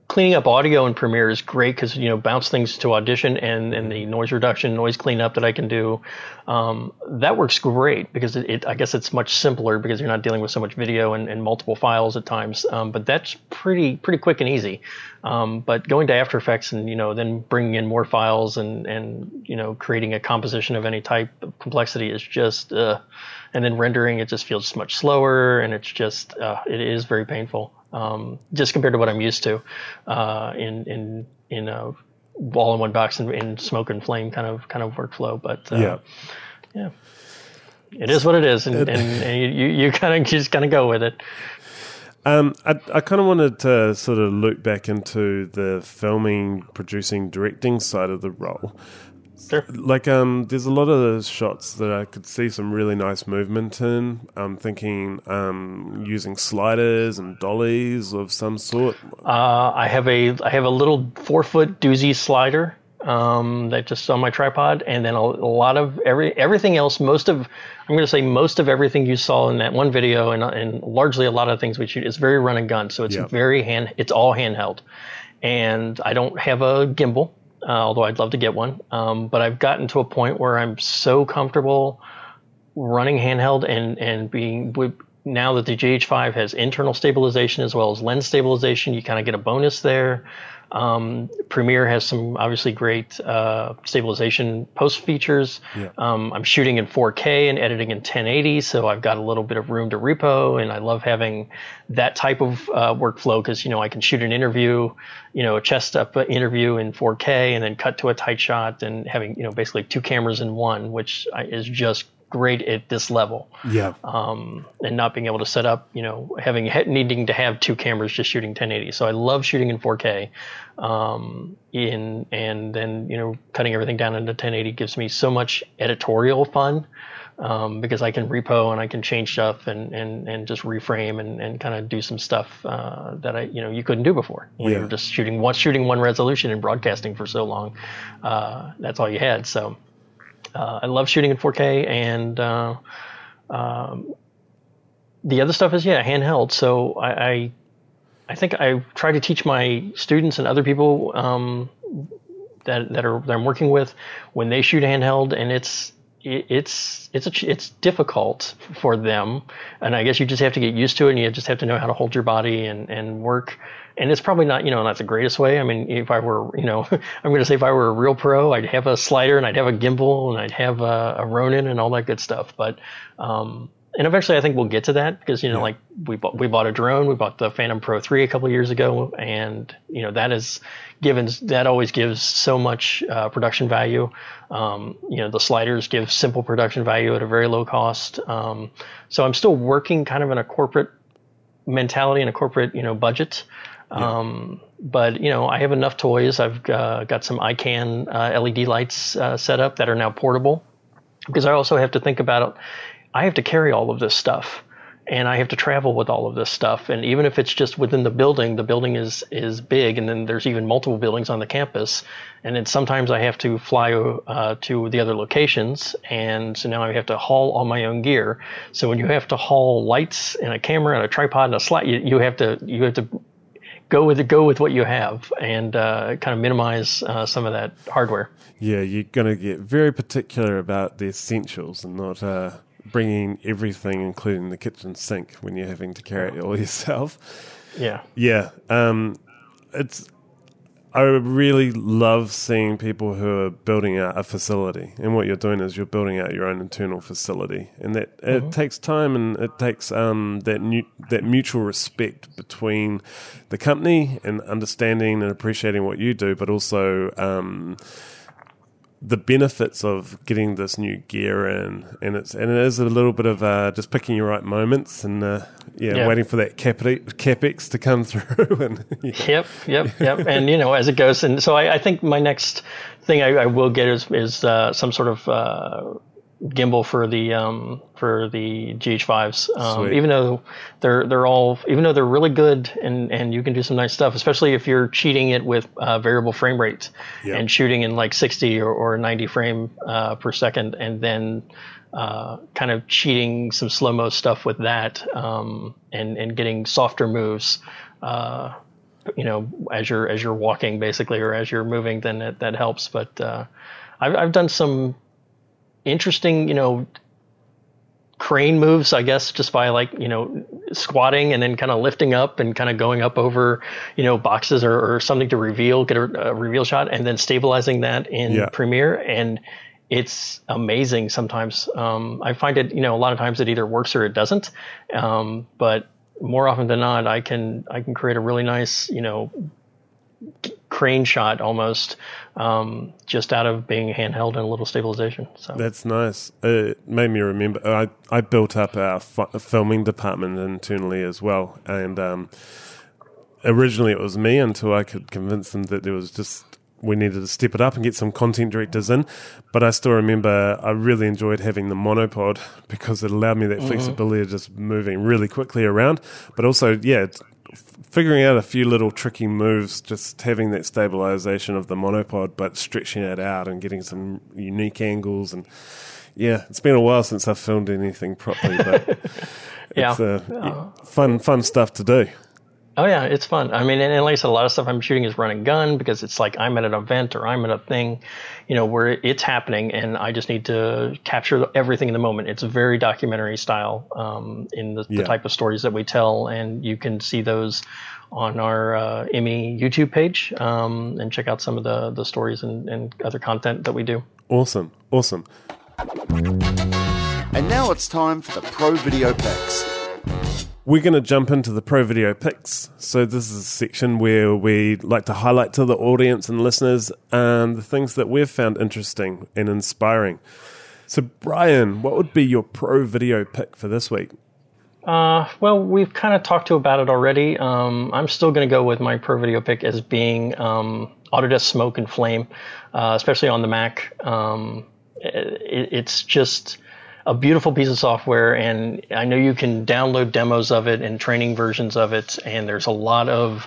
Speaker 3: cleaning up audio in Premiere is great because you know bounce things to Audition and and the noise reduction, noise cleanup that I can do, um, that works great because it, it I guess it's much simpler because you're not dealing with so much video and, and multiple files at times. Um, but that's pretty pretty quick and easy. Um, but going to After Effects and you know then bringing in more files and and you know creating a composition of any type of complexity is just uh, and then rendering it just feels much slower and it's just uh, it is very painful um, just compared to what I'm used to uh, in in in a all in one box and in smoke and flame kind of kind of workflow. But uh,
Speaker 2: Yeah.
Speaker 3: yeah, it is what it is, and, and, and you you, you kind of just kind of go with it.
Speaker 2: Um, I, I kind of wanted to sort of loop back into the filming, producing, directing side of the role.
Speaker 3: Sure.
Speaker 2: Like, um, there's a lot of shots that I could see some really nice movement in. I'm thinking um, using sliders and dollies of some sort.
Speaker 3: Uh, I have a I have a little four foot doozy slider um, that just on my tripod, and then a, a lot of every everything else. Most of I'm going to say most of everything you saw in that one video, and and largely a lot of things we shoot is very run and gun. So it's
Speaker 2: Yeah.
Speaker 3: very hand. It's all handheld, and I don't have a gimbal, uh, although I'd love to get one. Um, but I've gotten to a point where I'm so comfortable running handheld and and being now that the GH5 has internal stabilization as well as lens stabilization, you kind of get a bonus there. Um, Premiere has some obviously great uh, stabilization post features.
Speaker 2: Yeah.
Speaker 3: Um, I'm shooting in 4K and editing in 1080, so I've got a little bit of room to repo, and I love having that type of uh, workflow because you know I can shoot an interview, you know, a chest up interview in 4K, and then cut to a tight shot, and having you know basically two cameras in one, which is just great at this level
Speaker 2: Yeah.
Speaker 3: um, and not being able to set up, you know, having needing to have two cameras just shooting 1080. So I love shooting in 4K, um, in and then you know cutting everything down into 1080 gives me so much editorial fun um, because I can repo and I can change stuff and, and, and just reframe and, and kind of do some stuff uh, that I you know you couldn't do before. You
Speaker 2: Yeah.
Speaker 3: know, just shooting one shooting one resolution and broadcasting for so long. Uh, that's all you had. So uh, I love shooting in 4K and. Uh, um, the other stuff is yeah handheld. So I, I I think I try to teach my students and other people um, that that are that I'm working with when they shoot handheld, and it's it, it's it's a, it's difficult for them, and I guess you just have to get used to it, and you just have to know how to hold your body and and work. And it's probably not, you know, not the greatest way. I mean, if I were, you know, I'm going to say if I were a real pro, I'd have a slider and I'd have a gimbal and I'd have a, a Ronin and all that good stuff. But um, and eventually I think we'll get to that because you know like we bought we bought a drone. We bought the Phantom Pro 3 a couple of years ago. And you know that is given that always gives so much uh, production value. Um, you know the sliders give simple production value at a very low cost. Um, so I'm still working kind of in a corporate mentality and a corporate you know budget. Um, but you know I have enough toys. I've uh, got some Ikan uh, LED lights uh, set up that are now portable. Because I also have to think about I have to carry all of this stuff and I have to travel with all of this stuff. And even if it's just within the building, the building is is big, and then there's even multiple buildings on the campus. And then sometimes I have to fly uh, to the other locations, and so now I have to haul all my own gear. So when you have to haul lights and a camera and a tripod and a slide, you, you have to you have to go with go with what you have and uh, kind of minimize uh, some of that hardware.
Speaker 2: Yeah, you're going to get very particular about the essentials and not uh, bringing everything, including the kitchen sink, when you're having to carry it all yourself.
Speaker 3: Yeah.
Speaker 2: Yeah, um, it's. I really love seeing people who are building out a facility, and what you're doing is you're building out your own internal facility, and that it takes time and it takes um, that new, that mutual respect between the company and understanding and appreciating what you do, but also. Um, the benefits of getting this new gear in, and it's and it is a little bit of uh, just picking your right moments and uh, yeah, waiting for that capex, capex to come through. And yeah.
Speaker 3: Yep, yep, yep. and you know, as it goes, and so I, I think my next thing I, I will get is is uh, some sort of uh, gimbal for the um, for the GH5s. Um, even though they're they're all even though they're really good and and you can do some nice stuff, especially if you're cheating it with uh, variable frame rates
Speaker 2: Yeah.
Speaker 3: and shooting in like 60 or, or 90 frame uh, per second, and then. Uh, kind of cheating some slow mo stuff with that, um, and and getting softer moves, uh, you know, as you're as you're walking basically, or as you're moving, then it, that helps. But uh, I've I've done some interesting, you know, crane moves, I guess, just by like you know squatting and then kind of lifting up and kind of going up over you know boxes or, or something to reveal, get a, a reveal shot, and then stabilizing that in
Speaker 2: Yeah.
Speaker 3: Premiere and. It's amazing sometimes. Um, I find it, you know, a lot of times it either works or it doesn't. Um, but more often than not, I can I can create a really nice, you know, crane shot almost um, just out of being handheld and a little stabilization. So
Speaker 2: That's nice. It made me remember. I I built up our fi- filming department internally as well, and um, originally it was me until I could convince them that there was just we needed to step it up and get some content directors in. But I still remember I really enjoyed having the monopod because it allowed me that flexibility of just moving really quickly around, but also yeah. Figuring out a few little tricky moves, just having that stabilization of the monopod, but stretching it out and getting some unique angles and yeah, it's been a while since I've filmed anything properly, but
Speaker 3: Yeah.
Speaker 2: it's uh, yeah, fun, fun stuff to do.
Speaker 3: Oh yeah, it's fun. I mean, and, and like I said, a lot of stuff I'm shooting is run and gun because it's like I'm at an event or I'm at a thing, you know, where it's happening, and I just need to capture everything in the moment. It's very documentary style um, in the,
Speaker 2: Yeah.
Speaker 3: the type of stories that we tell, and you can see those on our uh, IMMI YouTube page um, and check out some of the the stories and, and other content that we do.
Speaker 2: Awesome, awesome.
Speaker 1: And now it's time for the Pro Video Picks.
Speaker 2: We're going to jump into the pro video picks. So this is a section where we like to highlight to the audience and listeners um, the things that we've found interesting and inspiring. So Brian, what would be your pro video pick for this week?
Speaker 3: Uh, well, we've kind of talked to about it already. Um, I'm still going to go with my pro video pick as being um, Autodesk Smoke and Flame, uh, especially on the Mac. Um, it, it's just a beautiful piece of software, and I know you can download demos of it and training versions of it, and there's a lot of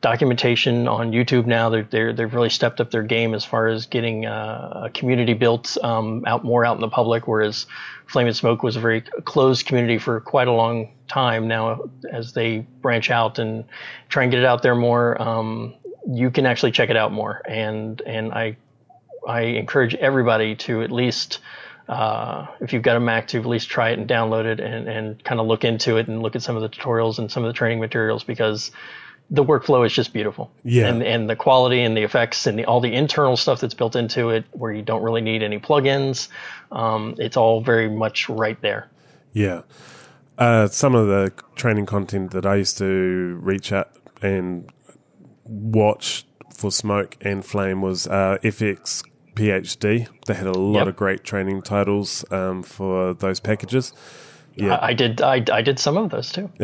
Speaker 3: documentation on YouTube now. They're, they're they've really stepped up their game as far as getting uh, a community built um, out more out in the public, whereas Flame and Smoke was a very closed community for quite a long time. Now, as they branch out and try and get it out there more, um, you can actually check it out more. And and I I encourage everybody to at least. Uh, if you've got a Mac, to at least try it and download it and, and kind of look into it and look at some of the tutorials and some of the training materials because the workflow is just beautiful.
Speaker 2: Yeah.
Speaker 3: And and the quality and the effects and the, all the internal stuff that's built into it, where you don't really need any plugins, um, it's all very much right there.
Speaker 2: Yeah. Uh, some of the training content that I used to reach out and watch for Smoke and Flame was uh, FX PhD. They had a lot
Speaker 3: Yep.
Speaker 2: of great training titles um, for those packages. Yeah.
Speaker 3: I, I did I, I did some of those too.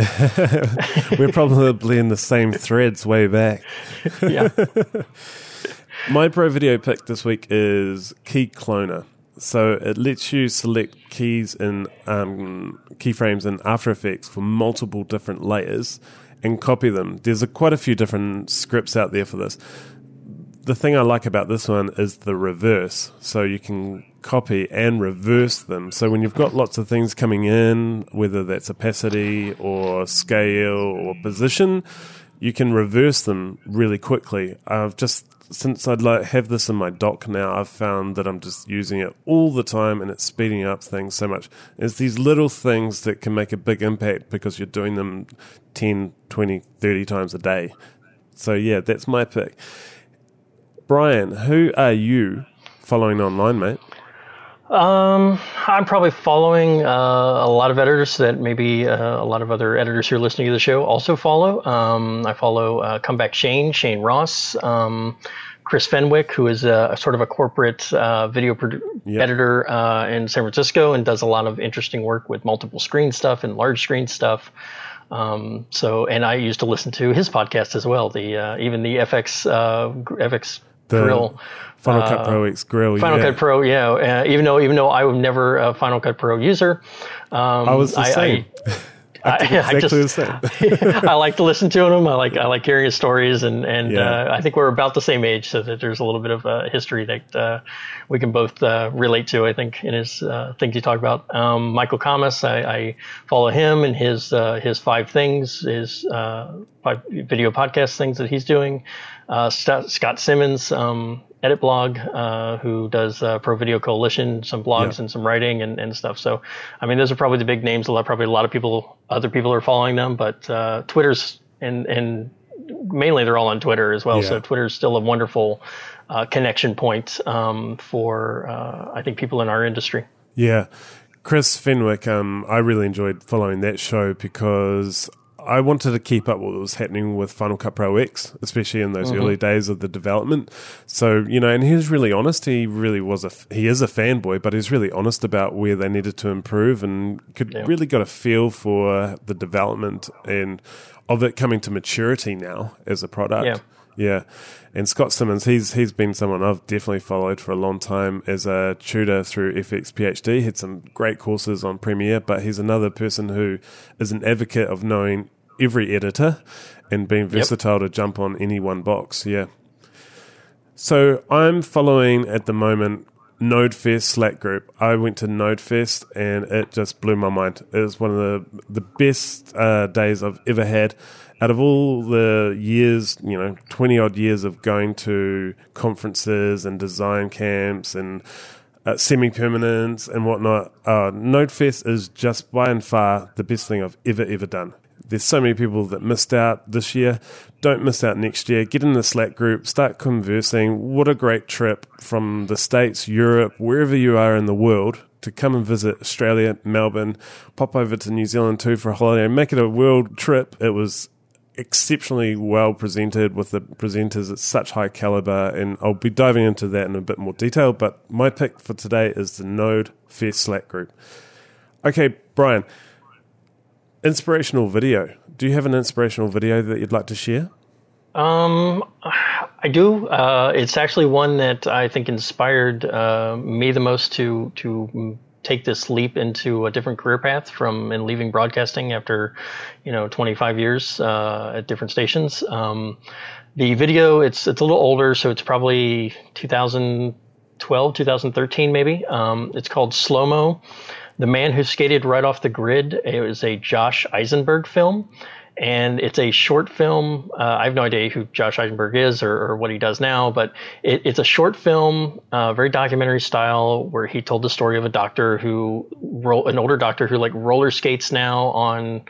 Speaker 2: We're probably in the same threads way back.
Speaker 3: yeah.
Speaker 2: My pro video pick this week is Key Cloner. So it lets you select keys in um, keyframes in After Effects for multiple different layers and copy them. There's a, quite a few different scripts out there for this. The thing I like about this one is the reverse. So you can copy and reverse them. So when you've got lots of things coming in, whether that's opacity or scale or position, you can reverse them really quickly. I've just since I'd like have this in my dock now, I've found that I'm just using it all the time and it's speeding up things so much. It's these little things that can make a big impact because you're doing them 10, 20, 30 times a day. So yeah, that's my pick. Brian, who are you following online, mate?
Speaker 3: Um, I'm probably following uh, a lot of editors that maybe uh, a lot of other editors who are listening to the show also follow. Um, I follow uh, Comeback Shane, Shane Ross, um, Chris Fenwick, who is a, a sort of a corporate uh, video produ-
Speaker 2: Yep.
Speaker 3: editor uh, in San Francisco and does a lot of interesting work with multiple screen stuff and large screen stuff. Um, so, and I used to listen to his podcast as well. The uh, even the FX uh, FX
Speaker 2: The
Speaker 3: Grill.
Speaker 2: Final Cut Pro X Grill.
Speaker 3: Final
Speaker 2: yeah.
Speaker 3: Cut Pro, yeah. Uh, even though even though I was never a Final Cut Pro user, um,
Speaker 2: I was the same.
Speaker 3: I,
Speaker 2: did
Speaker 3: I, I
Speaker 2: exactly
Speaker 3: just
Speaker 2: the same.
Speaker 3: I like to listen to him. I like I like hearing his stories, and and
Speaker 2: Yeah.
Speaker 3: uh, I think we're about the same age, so that there's a little bit of uh, history that uh, we can both uh, relate to. I think in his uh, things you talk about. Um, Michael Kammes, I, I follow him and his uh, his five things, his uh, five video podcast things that he's doing. Uh, St- Scott Simmons, um, edit blog, uh, who does uh, Pro Video Coalition, some blogs
Speaker 2: Yeah.
Speaker 3: and some writing and, and stuff. So, I mean, those are probably the big names. A lot, probably a lot of people, other people are following them, but uh, Twitter's and and mainly they're all on Twitter as well.
Speaker 2: Yeah.
Speaker 3: So Twitter's still a wonderful uh, connection point um, for uh, I think people in our industry.
Speaker 2: Yeah. Chris Fenwick, um, I really enjoyed following that show because I wanted to keep up what was happening with Final Cut Pro X, especially in those mm-hmm. early days of the development. So, you know, and he was really honest. He really was a, he is a fanboy, but he's really honest about where they needed to improve and could
Speaker 3: Yeah.
Speaker 2: really got a feel for the development and of it coming to maturity now as a product.
Speaker 3: Yeah.
Speaker 2: Yeah, and Scott Simmons, he's he's been someone I've definitely followed for a long time as a tutor through FX PhD. He Had some great courses on Premiere, but he's another person who is an advocate of knowing every editor and being versatile to jump on any one box. Yeah. So I'm following at the moment NodeFest Slack group. I went to NodeFest and it just blew my mind. It was one of the the best uh, days I've ever had. Out of all the years, you know, twenty odd years of going to conferences and design camps and uh, semi-permanents and whatnot, uh, NodeFest is just by and far the best thing I've ever ever done. There's so many people that missed out this year. Don't miss out next year. Get in the Slack group, start conversing. What a great trip from the States, Europe, wherever you are in the world to come and visit Australia, Melbourne, pop over to New Zealand too for a holiday, make it a world trip. It was exceptionally well presented with the presenters at such high caliber, and I'll be diving into that in a bit more detail. But my pick for today is the Node Fest Slack group. Okay, Brian, inspirational video. Do you have an inspirational video that you'd like to share?
Speaker 3: Um, I do. Uh, it's actually one that I think inspired uh, me the most to to take this leap into a different career path from and leaving broadcasting after, you know, 25 years uh, at different stations. Um, the video it's it's a little older, so it's probably 2012, 2013 maybe. Um, it's called Slomo. The Man Who Skated Right Off the Grid. It was a Josh Izenberg film and it's a short film. Uh, I have no idea who Josh Izenberg is or, or what he does now, but it, it's a short film, uh, very documentary style, where he told the story of a doctor who, an older doctor who like roller skates now on,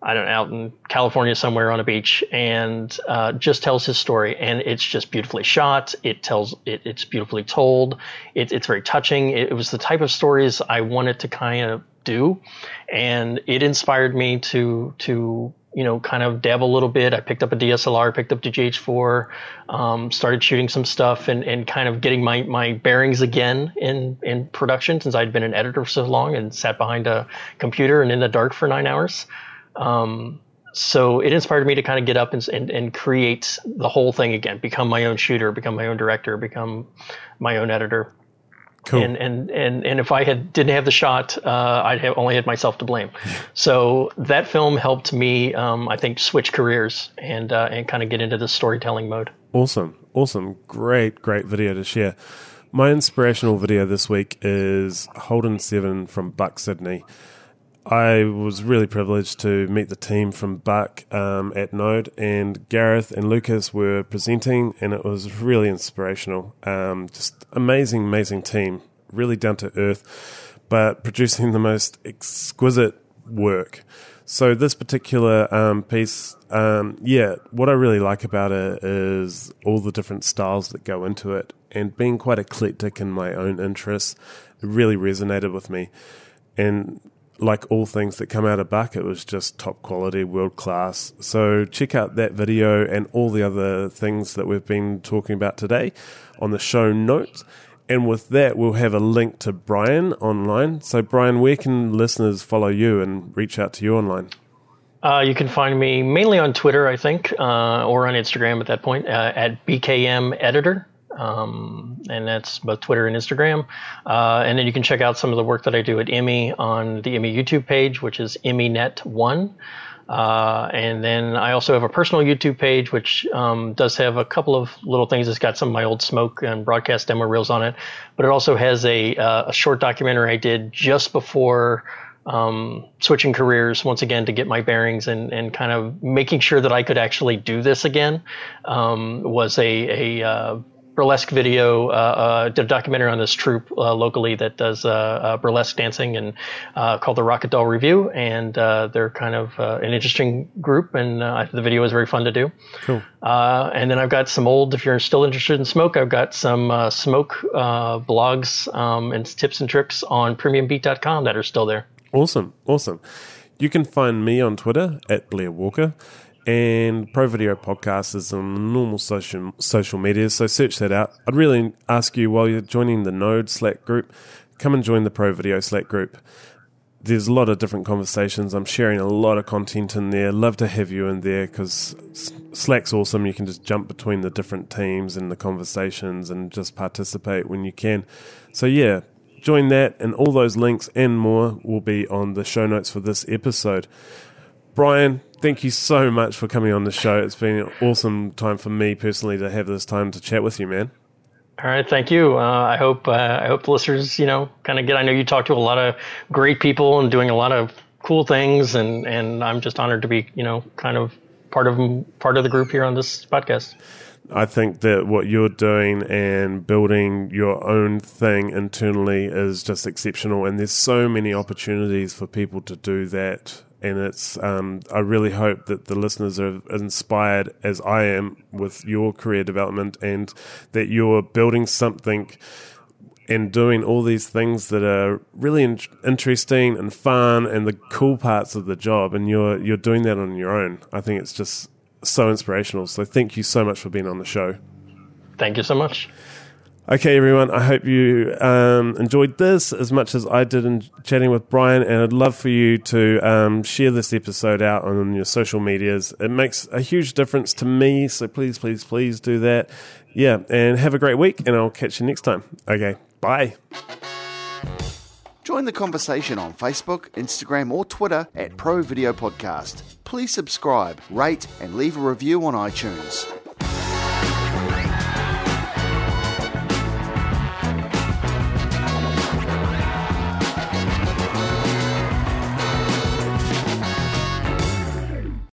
Speaker 3: I don't know, out in California somewhere on a beach, and uh, just tells his story. And it's just beautifully shot. It tells it, it's beautifully told. It, it's very touching. It, it was the type of stories I wanted to kind of do, and it inspired me to to you know, kind of dab a little bit. I picked up a DSLR, picked up the GH4, um, started shooting some stuff and, and kind of getting my, my bearings again in, in production since I'd been an editor for so long and sat behind a computer and in the dark for nine hours. Um, so it inspired me to kind of get up and, and, and create the whole thing again, become my own shooter, become my own director, become my own editor. Cool. And, and and and if I had didn't have the shot, uh, I'd have only had myself to blame. so that film helped me, um, I think, switch careers and uh, and kind of get into the storytelling mode.
Speaker 2: Awesome, awesome, great, great video to share. My inspirational video this week is Holden Seven from Buck Sydney. I was really privileged to meet the team from Buck um, at Node, and Gareth and Lucas were presenting, and it was really inspirational. Um, just amazing, amazing team, really down to earth, but producing the most exquisite work. So this particular um, piece, um, yeah, what I really like about it is all the different styles that go into it, and being quite eclectic in my own interests, it really resonated with me. And like all things that come out of Buck, it was just top quality, world class. So check out that video and all the other things that we've been talking about today on the show notes. And with that, we'll have a link to Brian online. So, Brian, where can listeners follow you and reach out to you online?
Speaker 3: Uh, you can find me mainly on Twitter, I think, uh, or on Instagram at that point, uh, at BKM Editor um, and that's both Twitter and Instagram. Uh, and then you can check out some of the work that I do at IMMI on the IMMI YouTube page, which is EmmyNet1. Uh, and then I also have a personal YouTube page, which um, does have a couple of little things. It's got some of my old smoke and broadcast demo reels on it, but it also has a, uh, a short documentary I did just before um, switching careers once again to get my bearings and, and kind of making sure that I could actually do this again. Um, was a, a uh, burlesque video, uh, uh, did a documentary on this troupe uh, locally that does uh, burlesque dancing and uh, called the Rocket Doll Revue. And they're kind of an interesting group, and the video was very fun to do. Cool. and then I've got some old, if you're still interested in smoke, I've got some smoke blogs um, and tips and tricks on premiumbeat.com that are still there.
Speaker 2: Awesome. Awesome. You can find me on Twitter at Blair Walker and Pro Video Podcast is on normal social social media, so search that out. I'd really ask you while you're joining the Node Slack group, come and join the Pro Video Slack group. There's a lot of different conversations. I'm sharing a lot of content in there. Love to have you in there because Slack's awesome. You can just jump between the different teams and the conversations and just participate when you can. So yeah, join that, and all those links and more will be on the show notes for this episode. Brian, thank you so much for coming on the show. It's been an awesome time for me personally to have this time to chat with you, man.
Speaker 3: All right, thank you. Uh, I hope uh, I hope the listeners, you know, kind of get. I know you talk to a lot of great people and doing a lot of cool things, and and I'm just honored to be, you know, kind of part of part of the group here on this podcast.
Speaker 2: I think that what you're doing and building your own thing internally is just exceptional, and there's so many opportunities for people to do that and it's um, I really hope that the listeners are inspired as I am with your career development and that you're building something and doing all these things that are really in- interesting and fun and the cool parts of the job and you're you're doing that on your own. I think it's just so inspirational. So thank you so much for being on the show.
Speaker 3: Thank you so much.
Speaker 2: Okay, everyone, I hope you um, enjoyed this as much as I did in chatting with Brian, and I'd love for you to um, share this episode out on your social medias. It makes a huge difference to me, so please, please, please do that. Yeah, and have a great week, and I'll catch you next time. Okay, bye.
Speaker 1: Join the conversation on Facebook, Instagram, or Twitter at Pro Video Podcast. Please subscribe, rate, and leave a review on iTunes.